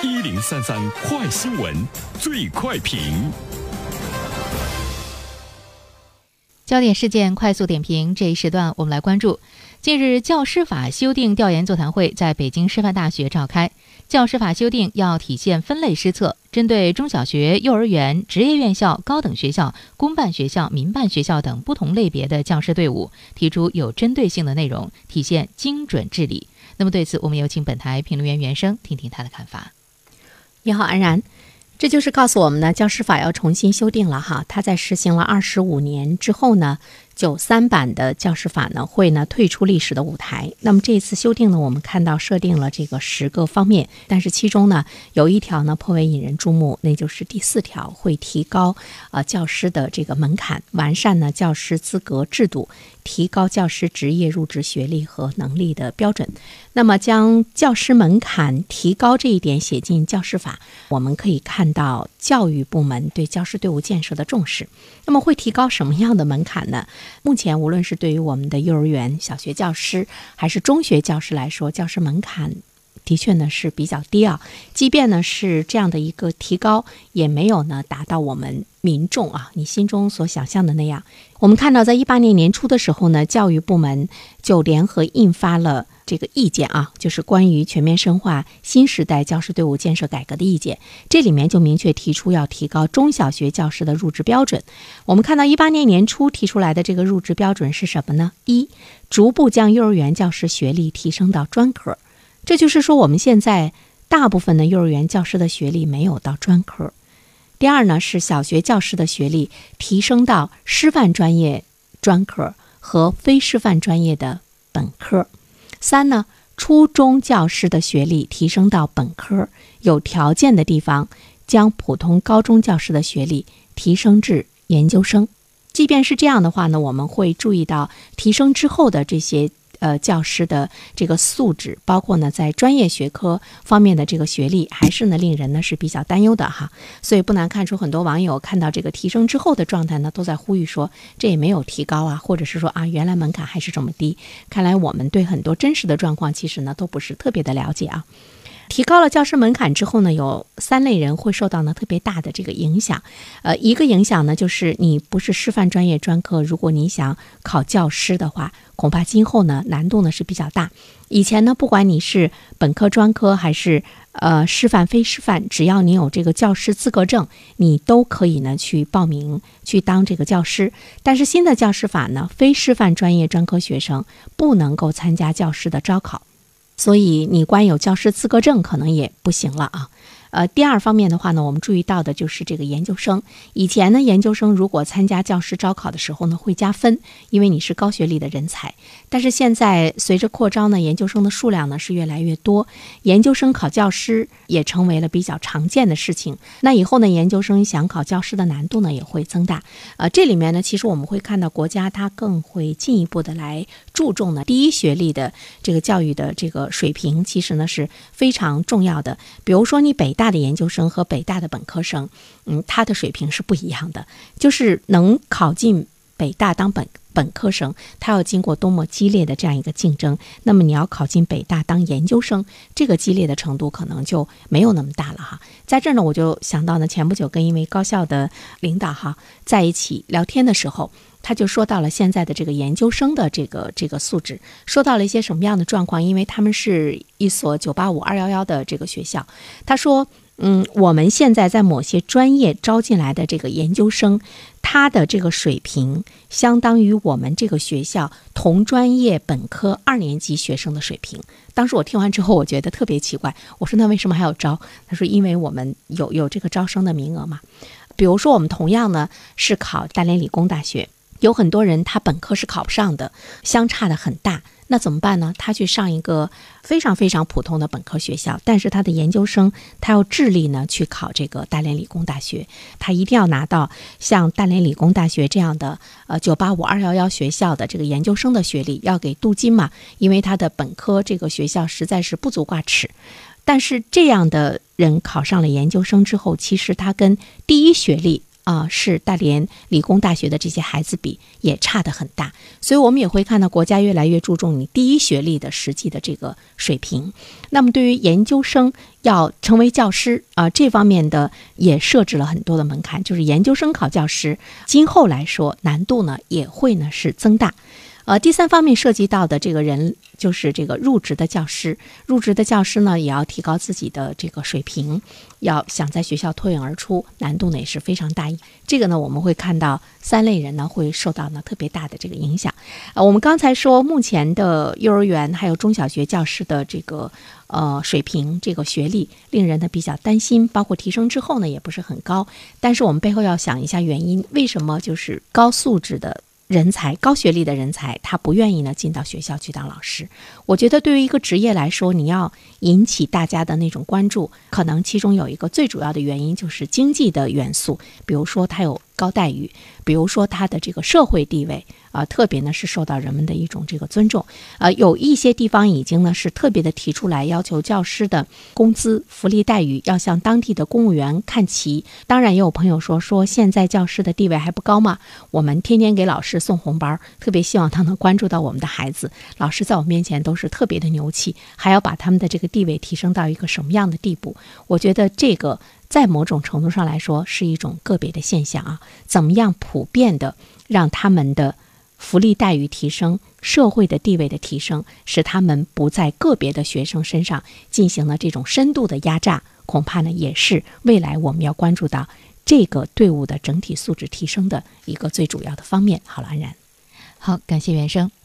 一零三三快新闻，最快评。焦点事件快速点评，这一时段我们来关注。近日，教师法修订调研座谈会在北京师范大学召开。教师法修订要体现分类施策，针对中小学、幼儿园、职业院校、高等学校、公办学校、民办学校等不同类别的教师队伍，提出有针对性的内容，体现精准治理。那么，对此，我们有请本台评论员袁生听听他的看法。你好，安然。这就是告诉我们呢，教师法要重新修订了哈。它在实行了二十五年之后呢。九三版的教师法呢，会呢退出历史的舞台。那么这一次修订呢，我们看到设定了这个十个方面，但是其中呢有一条呢颇为引人注目，那就是第四条，会提高呃教师的这个门槛，完善呢教师资格制度，提高教师职业入职学历和能力的标准。那么将教师门槛提高这一点写进教师法，我们可以看到教育部门对教师队伍建设的重视。那么会提高什么样的门槛呢？目前，无论是对于我们的幼儿园、小学教师，还是中学教师来说，教师门槛的确呢是比较低啊。即便呢是这样的一个提高，也没有呢达到我们民众啊你心中所想象的那样。我们看到，在一八年年初的时候呢，教育部门就联合印发了。这个意见啊，就是关于全面深化新时代教师队伍建设改革的意见。这里面就明确提出要提高中小学教师的入职标准。我们看到一八年年初提出来的这个入职标准是什么呢？一，逐步将幼儿园教师学历提升到专科。这就是说，我们现在大部分的幼儿园教师的学历没有到专科。第二呢，是小学教师的学历提升到师范专业专科和非师范专业的本科。三呢，初中教师的学历提升到本科，有条件的地方将普通高中教师的学历提升至研究生。即便是这样的话呢，我们会注意到提升之后的这些。呃，教师的这个素质，包括呢，在专业学科方面的这个学历，还是呢令人呢是比较担忧的哈。所以不难看出，很多网友看到这个提升之后的状态呢，都在呼吁说，这也没有提高啊，或者是说啊，原来门槛还是这么低。看来我们对很多真实的状况，其实呢都不是特别的了解啊。提高了教师门槛之后呢，有三类人会受到呢特别大的这个影响。呃，一个影响呢，就是你不是师范专业专科，如果你想考教师的话，恐怕今后呢难度呢是比较大。以前呢，不管你是本科专科还是呃师范非师范，只要你有这个教师资格证，你都可以呢去报名去当这个教师。但是新的教师法呢，非师范专业专科学生不能够参加教师的招考。所以你光有教师资格证可能也不行了啊。呃，第二方面的话呢，我们注意到的就是这个研究生。以前呢，研究生如果参加教师招考的时候呢，会加分，因为你是高学历的人才。但是现在随着扩招呢，研究生的数量呢是越来越多，研究生考教师也成为了比较常见的事情。那以后呢，研究生想考教师的难度呢也会增大。呃，这里面呢，其实我们会看到国家它更会进一步的来注重呢第一学历的这个教育的这个水平，其实呢是非常重要的。比如说你北。大的研究生和北大的本科生，嗯，他的水平是不一样的。就是能考进北大当本本科生，他要经过多么激烈的这样一个竞争。那么你要考进北大当研究生，这个激烈的程度可能就没有那么大了哈。在这儿呢，我就想到呢，前不久跟一位高校的领导哈在一起聊天的时候。他就说到了现在的这个研究生的这个这个素质，说到了一些什么样的状况？因为他们是一所九八五二幺幺的这个学校。他说：“嗯，我们现在在某些专业招进来的这个研究生，他的这个水平相当于我们这个学校同专业本科二年级学生的水平。”当时我听完之后，我觉得特别奇怪。我说：“那为什么还要招？”他说：“因为我们有有这个招生的名额嘛。比如说，我们同样呢是考大连理工大学。”有很多人他本科是考不上的，相差的很大，那怎么办呢？他去上一个非常非常普通的本科学校，但是他的研究生他要致力呢去考这个大连理工大学，他一定要拿到像大连理工大学这样的呃九八五二幺幺学校的这个研究生的学历，要给镀金嘛，因为他的本科这个学校实在是不足挂齿。但是这样的人考上了研究生之后，其实他跟第一学历。啊，是大连理工大学的这些孩子比也差得很大，所以我们也会看到国家越来越注重你第一学历的实际的这个水平。那么对于研究生要成为教师啊，这方面的也设置了很多的门槛，就是研究生考教师，今后来说难度呢也会呢是增大。呃，第三方面涉及到的这个人就是这个入职的教师，入职的教师呢也要提高自己的这个水平，要想在学校脱颖而出，难度呢也是非常大。这个呢我们会看到三类人呢会受到呢特别大的这个影响。呃，我们刚才说目前的幼儿园还有中小学教师的这个呃水平，这个学历令人呢比较担心，包括提升之后呢也不是很高。但是我们背后要想一下原因，为什么就是高素质的？人才高学历的人才，他不愿意呢进到学校去当老师。我觉得对于一个职业来说，你要引起大家的那种关注，可能其中有一个最主要的原因就是经济的元素，比如说他有高待遇，比如说他的这个社会地位。啊，特别呢是受到人们的一种这个尊重，呃，有一些地方已经呢是特别的提出来要求教师的工资福利待遇要向当地的公务员看齐。当然，也有朋友说说现在教师的地位还不高吗？我们天天给老师送红包，特别希望他能关注到我们的孩子。老师在我面前都是特别的牛气，还要把他们的这个地位提升到一个什么样的地步？我觉得这个在某种程度上来说是一种个别的现象啊。怎么样普遍的让他们的？福利待遇提升，社会的地位的提升，使他们不在个别的学生身上进行了这种深度的压榨，恐怕呢也是未来我们要关注到这个队伍的整体素质提升的一个最主要的方面。好了，安然，好，感谢袁生。